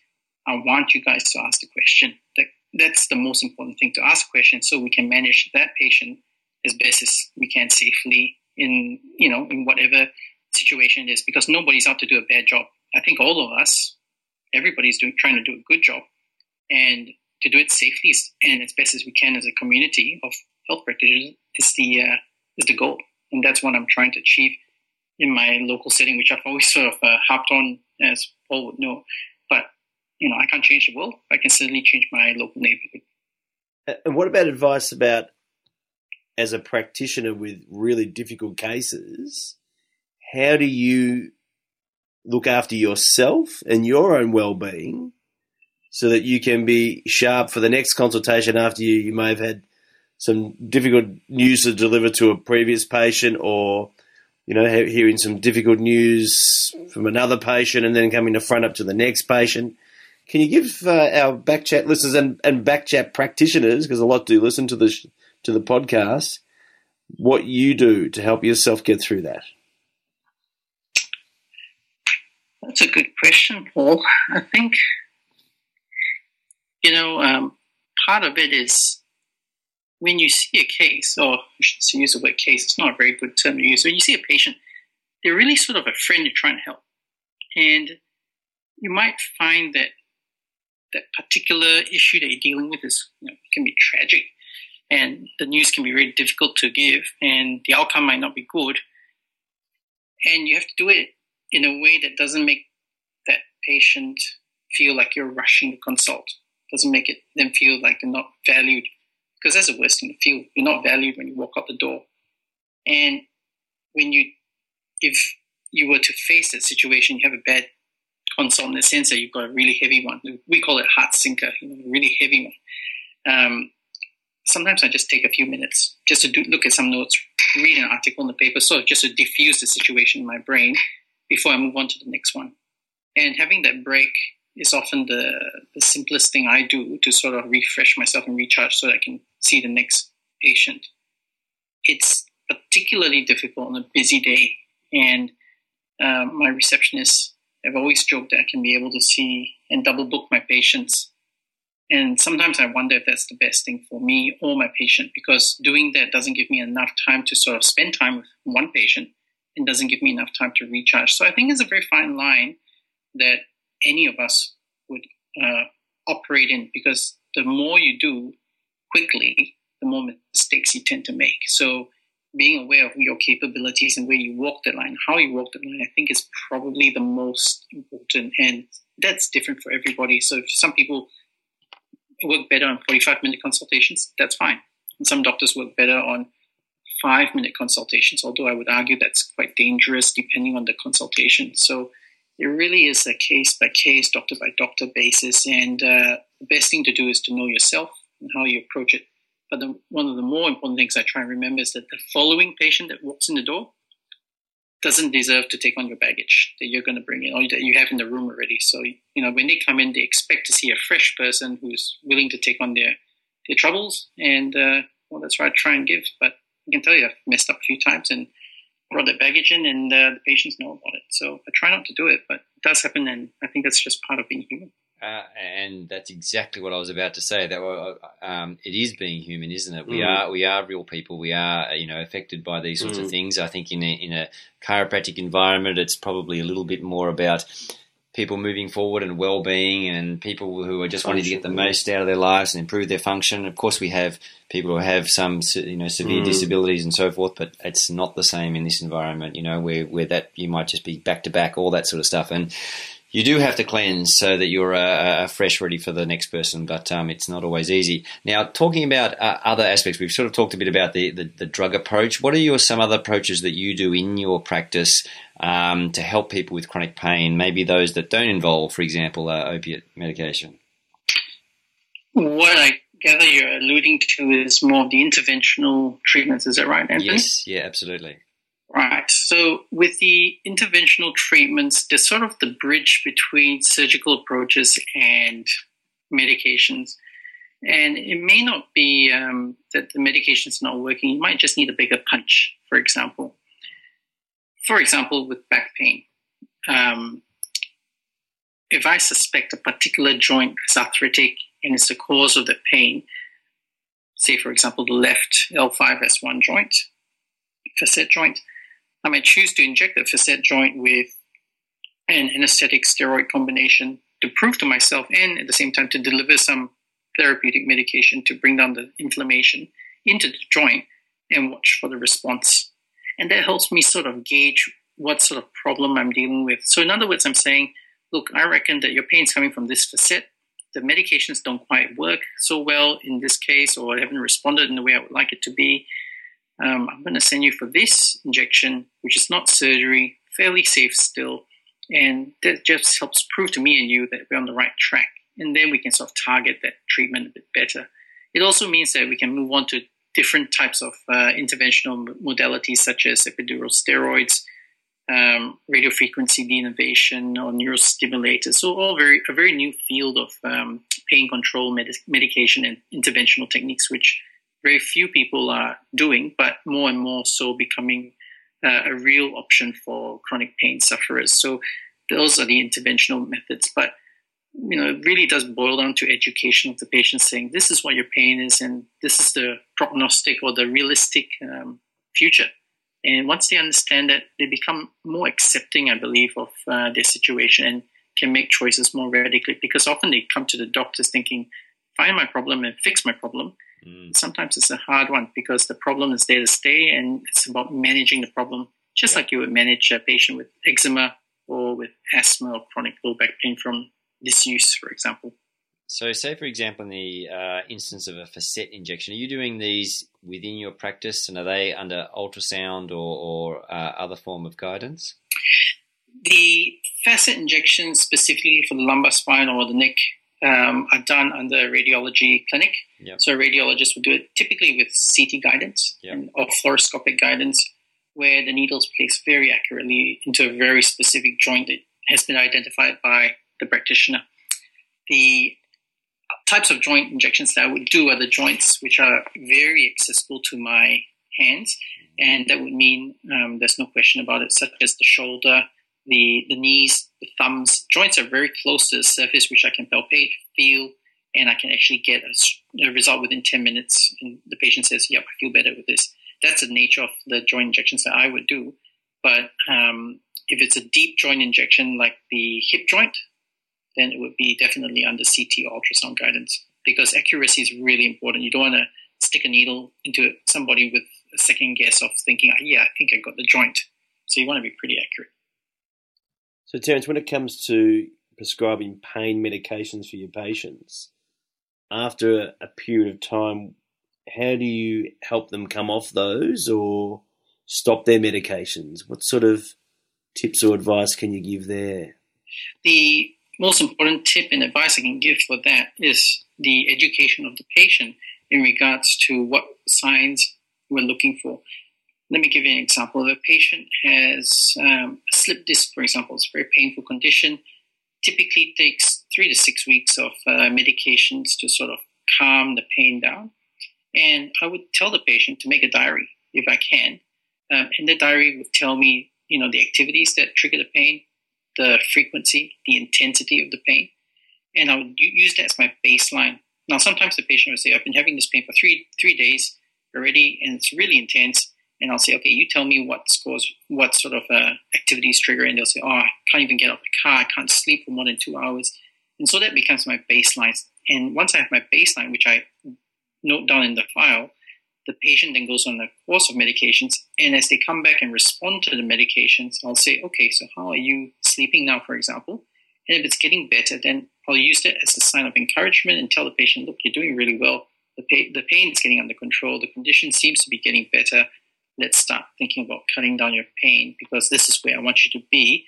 I want you guys to ask the question. That, that's the most important thing to ask questions so we can manage that patient as best as we can safely in you know in whatever situation it is because nobody's out to do a bad job. I think all of us everybody's doing trying to do a good job, and to do it safely and as best as we can as a community of health practitioners is the uh, is the goal, and that's what I'm trying to achieve in my local setting, which I've always sort of uh, harped on, as Paul would know. But you know, I can't change the world. I can certainly change my local neighborhood. And what about advice about as a practitioner with really difficult cases? How do you look after yourself and your own well-being so that you can be sharp for the next consultation after you, you may have had some difficult news to deliver to a previous patient or you know hearing some difficult news from another patient and then coming to front up to the next patient. Can you give uh, our backchat listeners and, and backchat practitioners because a lot do listen to the to the podcast what you do to help yourself get through that? That's a good question paul. I think you know um, part of it is when you see a case, or I should use the word case, it's not a very good term to use. When you see a patient, they're really sort of a friend you're trying to help. And you might find that that particular issue that you're dealing with is you know, can be tragic, and the news can be very difficult to give, and the outcome might not be good. And you have to do it in a way that doesn't make that patient feel like you're rushing to consult, doesn't make it them feel like they're not valued because that's the worst thing to feel. You're not valued when you walk out the door. And when you, if you were to face that situation, you have a bad consult in the sense that you've got a really heavy one. We call it heart sinker, you know, a really heavy one. Um, sometimes I just take a few minutes just to do, look at some notes, read an article in the paper, so just to diffuse the situation in my brain before I move on to the next one. And having that break is often the, the simplest thing I do to sort of refresh myself and recharge so that I can see the next patient. It's particularly difficult on a busy day, and um, my receptionists have always joked that I can be able to see and double book my patients. And sometimes I wonder if that's the best thing for me or my patient because doing that doesn't give me enough time to sort of spend time with one patient and doesn't give me enough time to recharge. So I think it's a very fine line that any of us would uh, operate in because the more you do quickly, the more mistakes you tend to make. So being aware of your capabilities and where you walk the line, how you walk the line, I think is probably the most important. And that's different for everybody. So some people work better on 45 minute consultations, that's fine. And some doctors work better on five minute consultations, although I would argue that's quite dangerous depending on the consultation. So it really is a case by case, doctor by doctor basis. And uh, the best thing to do is to know yourself and how you approach it. But the, one of the more important things I try and remember is that the following patient that walks in the door doesn't deserve to take on your baggage that you're going to bring in or that you have in the room already. So, you know, when they come in, they expect to see a fresh person who's willing to take on their, their troubles. And, uh, well, that's what I try and give. But I can tell you, I've messed up a few times and brought their baggage in, and uh, the patients know about it. So I try not to do it, but it does happen, and I think that's just part of being human. Uh, and that's exactly what I was about to say. That uh, um, it is being human, isn't it? We Mm. are we are real people. We are you know affected by these sorts of Mm. things. I think in a, in a chiropractic environment, it's probably a little bit more about people moving forward and well-being, and people who are just wanting to get the most out of their lives and improve their function. Of course, we have people who have some you know severe Mm. disabilities and so forth, but it's not the same in this environment. You know, where where that you might just be back to back, all that sort of stuff, and you do have to cleanse so that you're uh, uh, fresh, ready for the next person, but um, it's not always easy. Now, talking about uh, other aspects, we've sort of talked a bit about the, the, the drug approach. What are your some other approaches that you do in your practice um, to help people with chronic pain? Maybe those that don't involve, for example, uh, opiate medication. What I gather you're alluding to is more of the interventional treatments. Is that right, Anthony? Yes, yeah, absolutely. Right. So with the interventional treatments, they're sort of the bridge between surgical approaches and medications. And it may not be um, that the medication's not working. You might just need a bigger punch, for example. For example, with back pain. Um, if I suspect a particular joint is arthritic and it's the cause of the pain, say, for example, the left L5S1 joint, facet joint, I might choose to inject the facet joint with an anesthetic steroid combination to prove to myself and at the same time to deliver some therapeutic medication to bring down the inflammation into the joint and watch for the response. And that helps me sort of gauge what sort of problem I'm dealing with. So, in other words, I'm saying, look, I reckon that your pain is coming from this facet. The medications don't quite work so well in this case, or haven't responded in the way I would like it to be. Um, I'm going to send you for this injection, which is not surgery, fairly safe still. And that just helps prove to me and you that we're on the right track. And then we can sort of target that treatment a bit better. It also means that we can move on to different types of uh, interventional modalities, such as epidural steroids, um, radiofrequency denervation, or neurostimulators. So, all very a very new field of um, pain control med- medication and interventional techniques, which very few people are doing, but more and more so becoming uh, a real option for chronic pain sufferers. So those are the interventional methods. But you know, it really does boil down to education of the patient, saying this is what your pain is, and this is the prognostic or the realistic um, future. And once they understand that, they become more accepting, I believe, of uh, their situation and can make choices more radically. Because often they come to the doctors thinking, "Find my problem and fix my problem." Mm. Sometimes it's a hard one because the problem is there to stay, and it's about managing the problem, just yeah. like you would manage a patient with eczema or with asthma or chronic low back pain from disuse, for example. So, say for example, in the uh, instance of a facet injection, are you doing these within your practice, and are they under ultrasound or, or uh, other form of guidance? The facet injection, specifically for the lumbar spine or the neck, um, are done under a radiology clinic. Yep. So a radiologist would do it typically with CT guidance yep. and, or fluoroscopic guidance, where the needles placed very accurately into a very specific joint that has been identified by the practitioner. The types of joint injections that I would do are the joints which are very accessible to my hands, and that would mean um, there's no question about it, such as the shoulder, the, the knees, the thumbs, joints are very close to the surface, which I can palpate, feel, and I can actually get a, a, result within 10 minutes. And the patient says, Yep, I feel better with this. That's the nature of the joint injections that I would do. But um, if it's a deep joint injection like the hip joint, then it would be definitely under CT ultrasound guidance because accuracy is really important. You don't want to stick a needle into somebody with a second guess of thinking, yeah, I think I got the joint. So you want to be pretty accurate. So, Terence, when it comes to prescribing pain medications for your patients, after a period of time, how do you help them come off those or stop their medications? What sort of tips or advice can you give there? The most important tip and advice I can give for that is the education of the patient in regards to what signs we're looking for. Let me give you an example. If a patient has um, a slip disc, for example, it's a very painful condition, typically takes three to six weeks of uh, medications to sort of calm the pain down. And I would tell the patient to make a diary if I can. Um, and the diary would tell me, you know, the activities that trigger the pain, the frequency, the intensity of the pain. And I would use that as my baseline. Now, sometimes the patient would say, I've been having this pain for three, three days already, and it's really intense and I'll say, okay, you tell me what scores, what sort of uh, activities trigger, and they'll say, oh, I can't even get out of the car, I can't sleep for more than two hours, and so that becomes my baseline. And once I have my baseline, which I note down in the file, the patient then goes on a course of medications, and as they come back and respond to the medications, I'll say, okay, so how are you sleeping now, for example? And if it's getting better, then I'll use that as a sign of encouragement and tell the patient, look, you're doing really well. The, pa- the pain is getting under control. The condition seems to be getting better let's start thinking about cutting down your pain because this is where I want you to be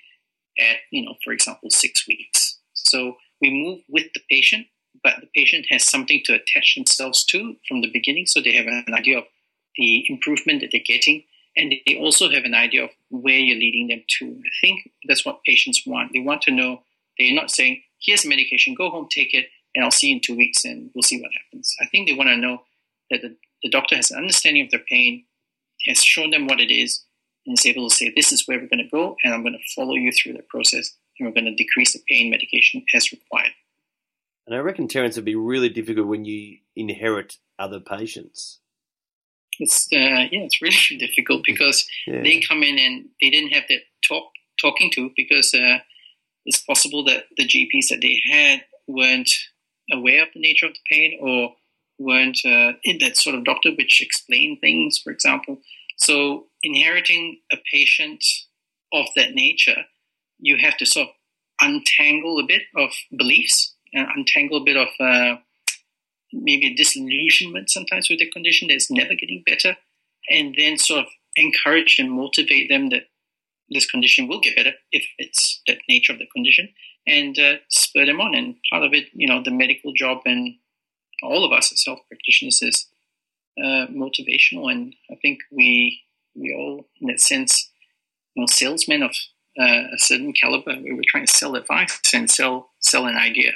at, you know, for example, six weeks. So we move with the patient, but the patient has something to attach themselves to from the beginning. So they have an idea of the improvement that they're getting. And they also have an idea of where you're leading them to. I think that's what patients want. They want to know they're not saying, here's a medication, go home, take it, and I'll see you in two weeks and we'll see what happens. I think they want to know that the, the doctor has an understanding of their pain, has shown them what it is and is able to say, this is where we're going to go, and I'm going to follow you through that process, and we're going to decrease the pain medication as required. And I reckon, Terence, it'd be really difficult when you inherit other patients. It's uh, yeah, it's really difficult because yeah. they come in and they didn't have that talk talking to because uh, it's possible that the GPs that they had weren't aware of the nature of the pain or weren't uh, in that sort of doctor which explained things, for example. So inheriting a patient of that nature, you have to sort of untangle a bit of beliefs and untangle a bit of uh, maybe disillusionment sometimes with the condition that's never getting better, and then sort of encourage and motivate them that this condition will get better if it's the nature of the condition, and uh, spur them on. And part of it, you know, the medical job and all of us as health practitioners is uh, motivational, and I think we we all, in that sense, you know, salesmen of uh, a certain caliber. We were trying to sell advice and sell sell an idea.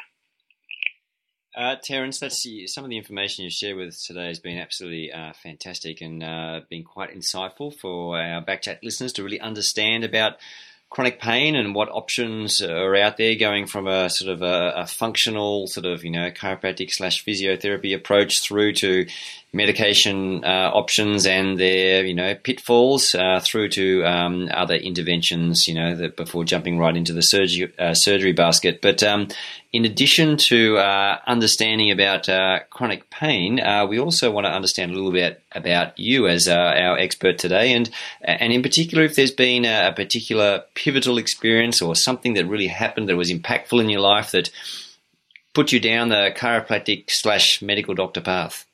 Uh, Terence, that's some of the information you share with us today has been absolutely uh, fantastic and uh, been quite insightful for our Backchat listeners to really understand about chronic pain and what options are out there, going from a sort of a, a functional sort of you know chiropractic slash physiotherapy approach through to medication uh, options and their you know pitfalls uh, through to um, other interventions you know that before jumping right into the surgery uh, surgery basket. But um, in addition to uh, understanding about uh, chronic pain uh, we also want to understand a little bit about you as our expert today. And and in particular if there's been a, a particular pivotal experience or something that really happened that was impactful in your life that put you down the chiropractic slash medical doctor path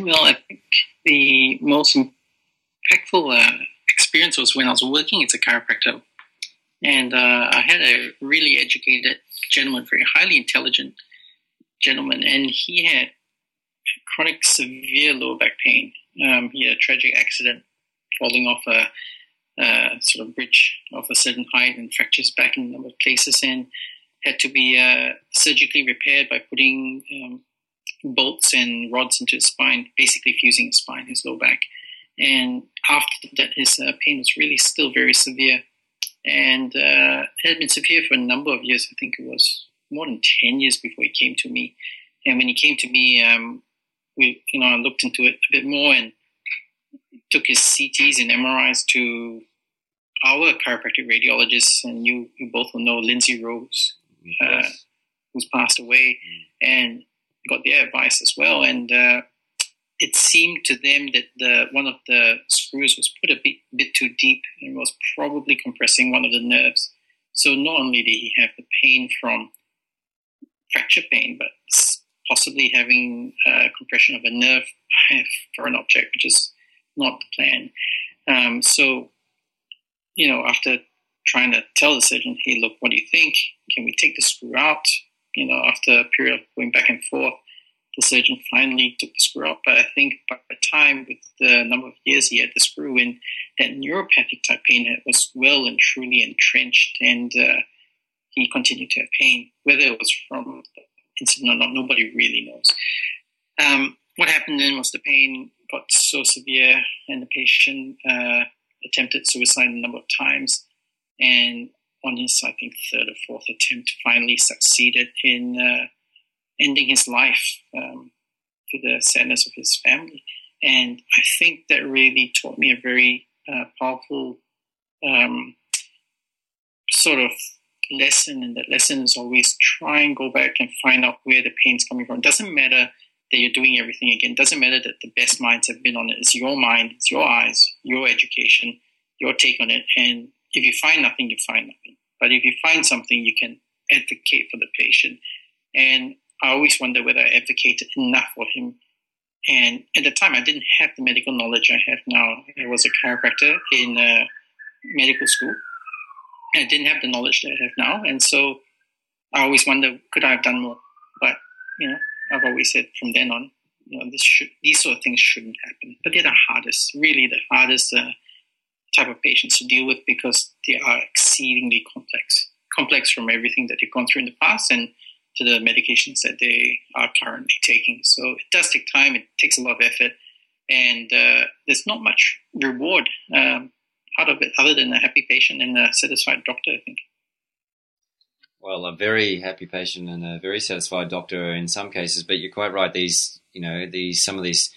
well, I think the most impactful uh, experience was when I was working as a chiropractor. And uh, I had a really educated gentleman, very highly intelligent gentleman, and he had chronic severe lower back pain. Um, he had a tragic accident falling off a, sort of bridge of a certain height and fractures back in a number of places and had to be uh, surgically repaired by putting um, bolts and rods into his spine, basically fusing his spine, his low back. And after that, his uh, pain was really still very severe. And uh, it had been severe for a number of years. I think it was more than 10 years before he came to me. And when he came to me, um, we, you know, I looked into it a bit more and took his CTs and MRIs to our chiropractic radiologists, and you, you both will know Lindsay Rowe, uh, who's passed away. Mm. And got their advice as well, and uh, it seemed to them that the one of the screws was put a bit, bit too deep and was probably compressing one of the nerves. So not only did he have the pain from fracture pain, but possibly having uh, compression of a nerve for an object, which is not the plan. Um, so, you know, after trying to tell the surgeon, hey, look, what do you think? Can we take the screw out? You know, after a period of going back and forth, the surgeon finally took the screw out. But I think by the time, with the number of years he had the screw in, that neuropathic type pain was well and truly entrenched, and uh, he continued to have pain. Whether it was from incident or not, nobody really knows. Um, what happened then was the pain got so severe, and the patient uh, attempted suicide a number of times. And on his, I think, third or fourth attempt, finally succeeded in uh, ending his life um, to the sadness of his family. And I think that really taught me a very uh, powerful um, sort of lesson. And that lesson is always try and go back and find out where the pain's coming from. It doesn't matter that you're doing everything again. It doesn't matter that the best minds have been on it. It's your mind, it's your eyes, your education, your take on it. And if you find nothing, you find nothing. But if you find something, you can advocate for the patient. And I always wonder whether I advocated enough for him. And at the time, I didn't have the medical knowledge I have now. I was a chiropractor in uh, medical school. I didn't have the knowledge that I have now. And so I always wonder, could I have done more? But, you know, I've always said from then on, you know, this should, these sort of things shouldn't happen. But they're the hardest, really the hardest uh, type of patients to deal with because they are exceedingly complex, complex from everything that they've gone through in the past and to the medications that they are currently taking. So it does take time. It takes a lot of effort, and uh, there's not much reward um, out of it other than a happy patient and a satisfied doctor. I think. Well, a very happy patient and a very satisfied doctor in some cases, but you're quite right. These, you know, these some of these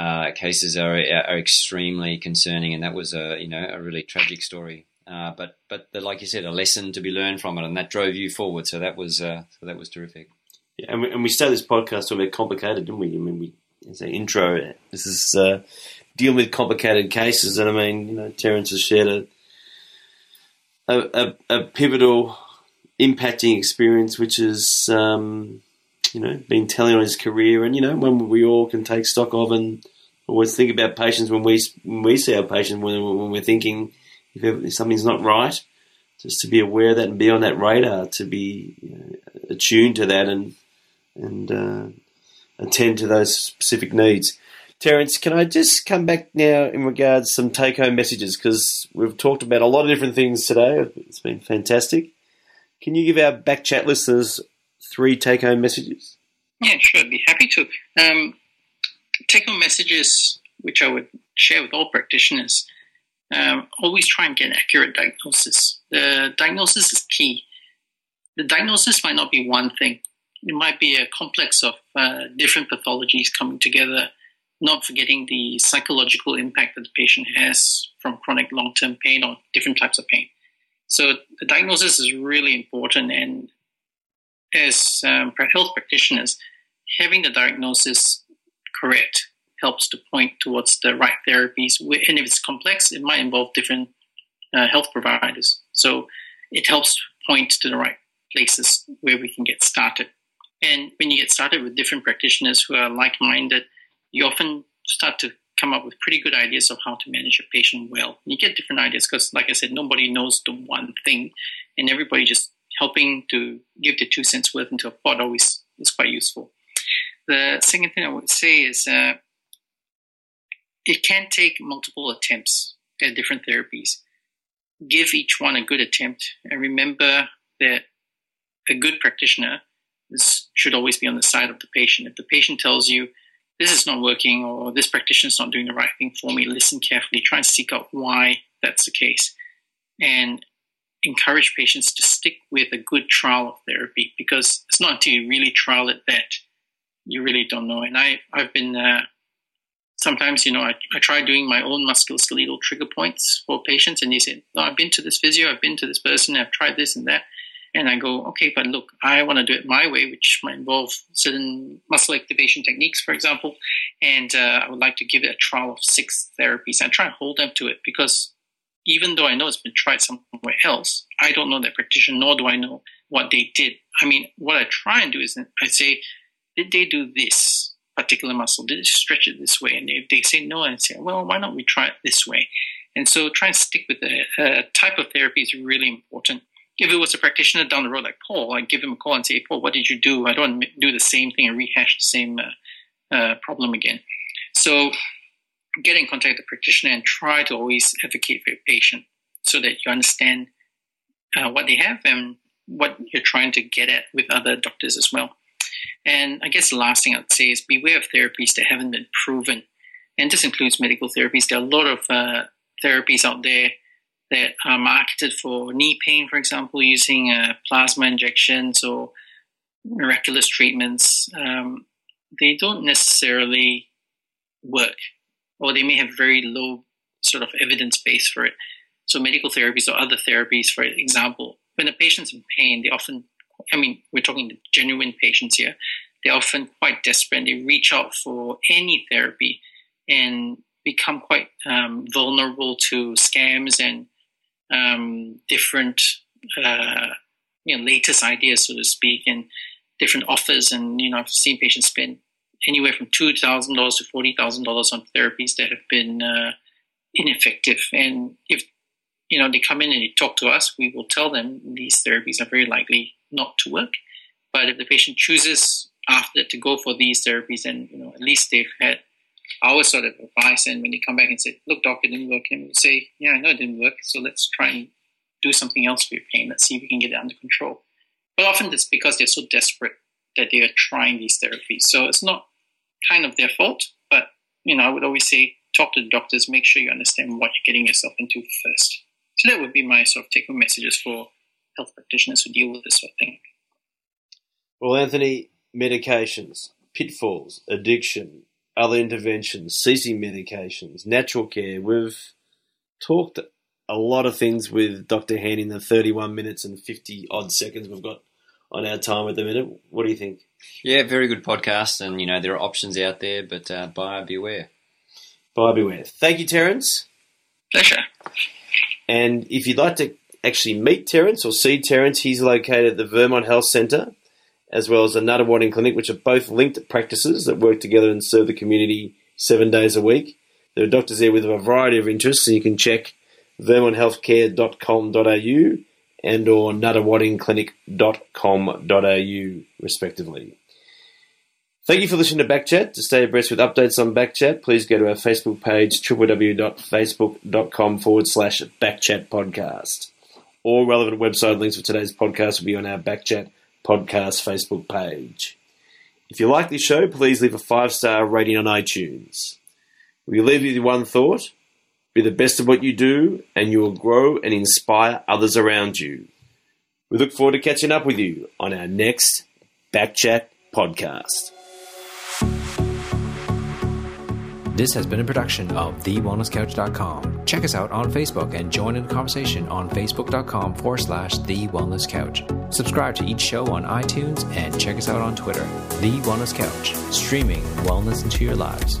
uh, cases are are extremely concerning, and that was a you know a really tragic story. uh, but but the, like you said, a lesson to be learned from it, and that drove you forward. So that was uh, so that was terrific. Yeah, and we, and we started this podcast a bit complicated, didn't we? I mean, we as an intro, this is uh, dealing with complicated cases, and I mean, you know, Terence has shared a a, a, a pivotal, impacting experience, which is um, you know been telling on his career, and you know, when we all can take stock of and always think about patients when we when we see our patients when, when we're thinking if something's not right, just to be aware of that and be on that radar, to be you know, attuned to that and and uh, attend to those specific needs. Terence, can I just come back now in regards to some take home messages because we've talked about a lot of different things today. It's been fantastic. Can you give our back chat listeners three take home messages? Yeah, sure. I'd be happy to. Um, take home messages, which I would share with all practitioners, um, always try and get an accurate diagnosis. The diagnosis is key. The diagnosis might not be one thing, it might be a complex of uh, different pathologies coming together, not forgetting the psychological impact that the patient has from chronic long term pain or different types of pain. So the diagnosis is really important, and as um, health practitioners, having the diagnosis correct helps to point towards the right therapies. And if it's complex, it might involve different uh, health providers. So it helps point to the right places where we can get started. And when you get started with different practitioners who are like minded, you often start to come up with pretty good ideas of how to manage a patient well. You get different ideas because, like I said, nobody knows the one thing, and everybody just helping to give the two cents worth into a pot always is quite useful. The second thing I would say is uh, it can take multiple attempts at different therapies. Give each one a good attempt, and remember that a good practitioner is, should always be on the side of the patient. If the patient tells you this is not working or this practitioner is not doing the right thing for me, listen carefully, try and seek out why that's the case, and encourage patients to stick with a good trial of therapy because it's not until you really trial it that you really don't know. And I, I've been uh, sometimes, you know, I, I try doing my own musculoskeletal trigger points for patients, and they say, "No, I've been to this physio, I've been to this person, I've tried this and that." And I go, okay, but look, I want to do it my way, which might involve certain muscle activation techniques, for example. And uh, I would like to give it a trial of six therapies. and try and hold them to it because even though I know it's been tried somewhere else, I don't know that practitioner, nor do I know what they did. I mean, what I try and do is I say, did they do this particular muscle? Did they stretch it this way? And if they say no, I say, well, why don't we try it this way? And so try and stick with the uh, type of therapy is really important if it was a practitioner down the road like Paul, I'd give him a call and say, Paul, what did you do? I don't do the same thing and rehash the same uh, uh, problem again. So get in contact with the practitioner and try to always advocate for your patient so that you understand uh, what they have and what you're trying to get at with other doctors as well. And I guess the last thing I'd say is beware of therapies that haven't been proven. And this includes medical therapies. There are a lot of uh, therapies out there that are marketed for knee pain, for example, using uh, plasma injections or miraculous treatments, um, they don't necessarily work, or they may have very low sort of evidence base for it. So, medical therapies or other therapies, for example, when a patient's in pain, they often, I mean, we're talking genuine patients here, they're often quite desperate. They reach out for any therapy and become quite um, vulnerable to scams and um, different, uh, you know, latest ideas, so to speak, and different offers. And you know, I've seen patients spend anywhere from two thousand dollars to forty thousand dollars on therapies that have been uh, ineffective. And if you know they come in and they talk to us, we will tell them these therapies are very likely not to work. But if the patient chooses after to go for these therapies, then you know at least they've had our sort of advice. And when they come back and say, look, doctor, it didn't work, and we say, yeah, I know it didn't work. So let's try and do something else for your pain. Let's see if we can get it under control. But often it's because they're so desperate that they are trying these therapies. So it's not kind of their fault, but you know, I would always say talk to the doctors, make sure you understand what you're getting yourself into first. So that would be my sort of take home messages for health practitioners who deal with this sort of thing. Well, Anthony, medications, pitfalls, addiction, other interventions, ceasing medications, natural care. We've talked a lot of things with Dr. Han in the 31 minutes and 50 odd seconds we've got on our time at the minute. What do you think? Yeah, very good podcast, and you know there are options out there, but uh, buyer beware. Buyer beware. Thank you, Terence. Pleasure. And if you'd like to actually meet Terence or see Terence, he's located at the Vermont Health Centre, as well as the Nunawading Clinic, which are both linked practices that work together and serve the community seven days a week. There are doctors there with a variety of interests, so you can check vermonthealthcare.com.au and or nunawadingclinic.com.au respectively. Thank you for listening to Backchat. To stay abreast with updates on Backchat, please go to our Facebook page, www.facebook.com forward slash Backchat podcast. All relevant website links for today's podcast will be on our Backchat podcast Facebook page. If you like this show, please leave a five star rating on iTunes. We leave you with one thought be the best of what you do, and you will grow and inspire others around you. We look forward to catching up with you on our next Backchat podcast. This has been a production of TheWellnessCouch.com. Check us out on Facebook and join in the conversation on Facebook.com forward slash The Wellness Couch. Subscribe to each show on iTunes and check us out on Twitter. The Wellness Couch, streaming wellness into your lives.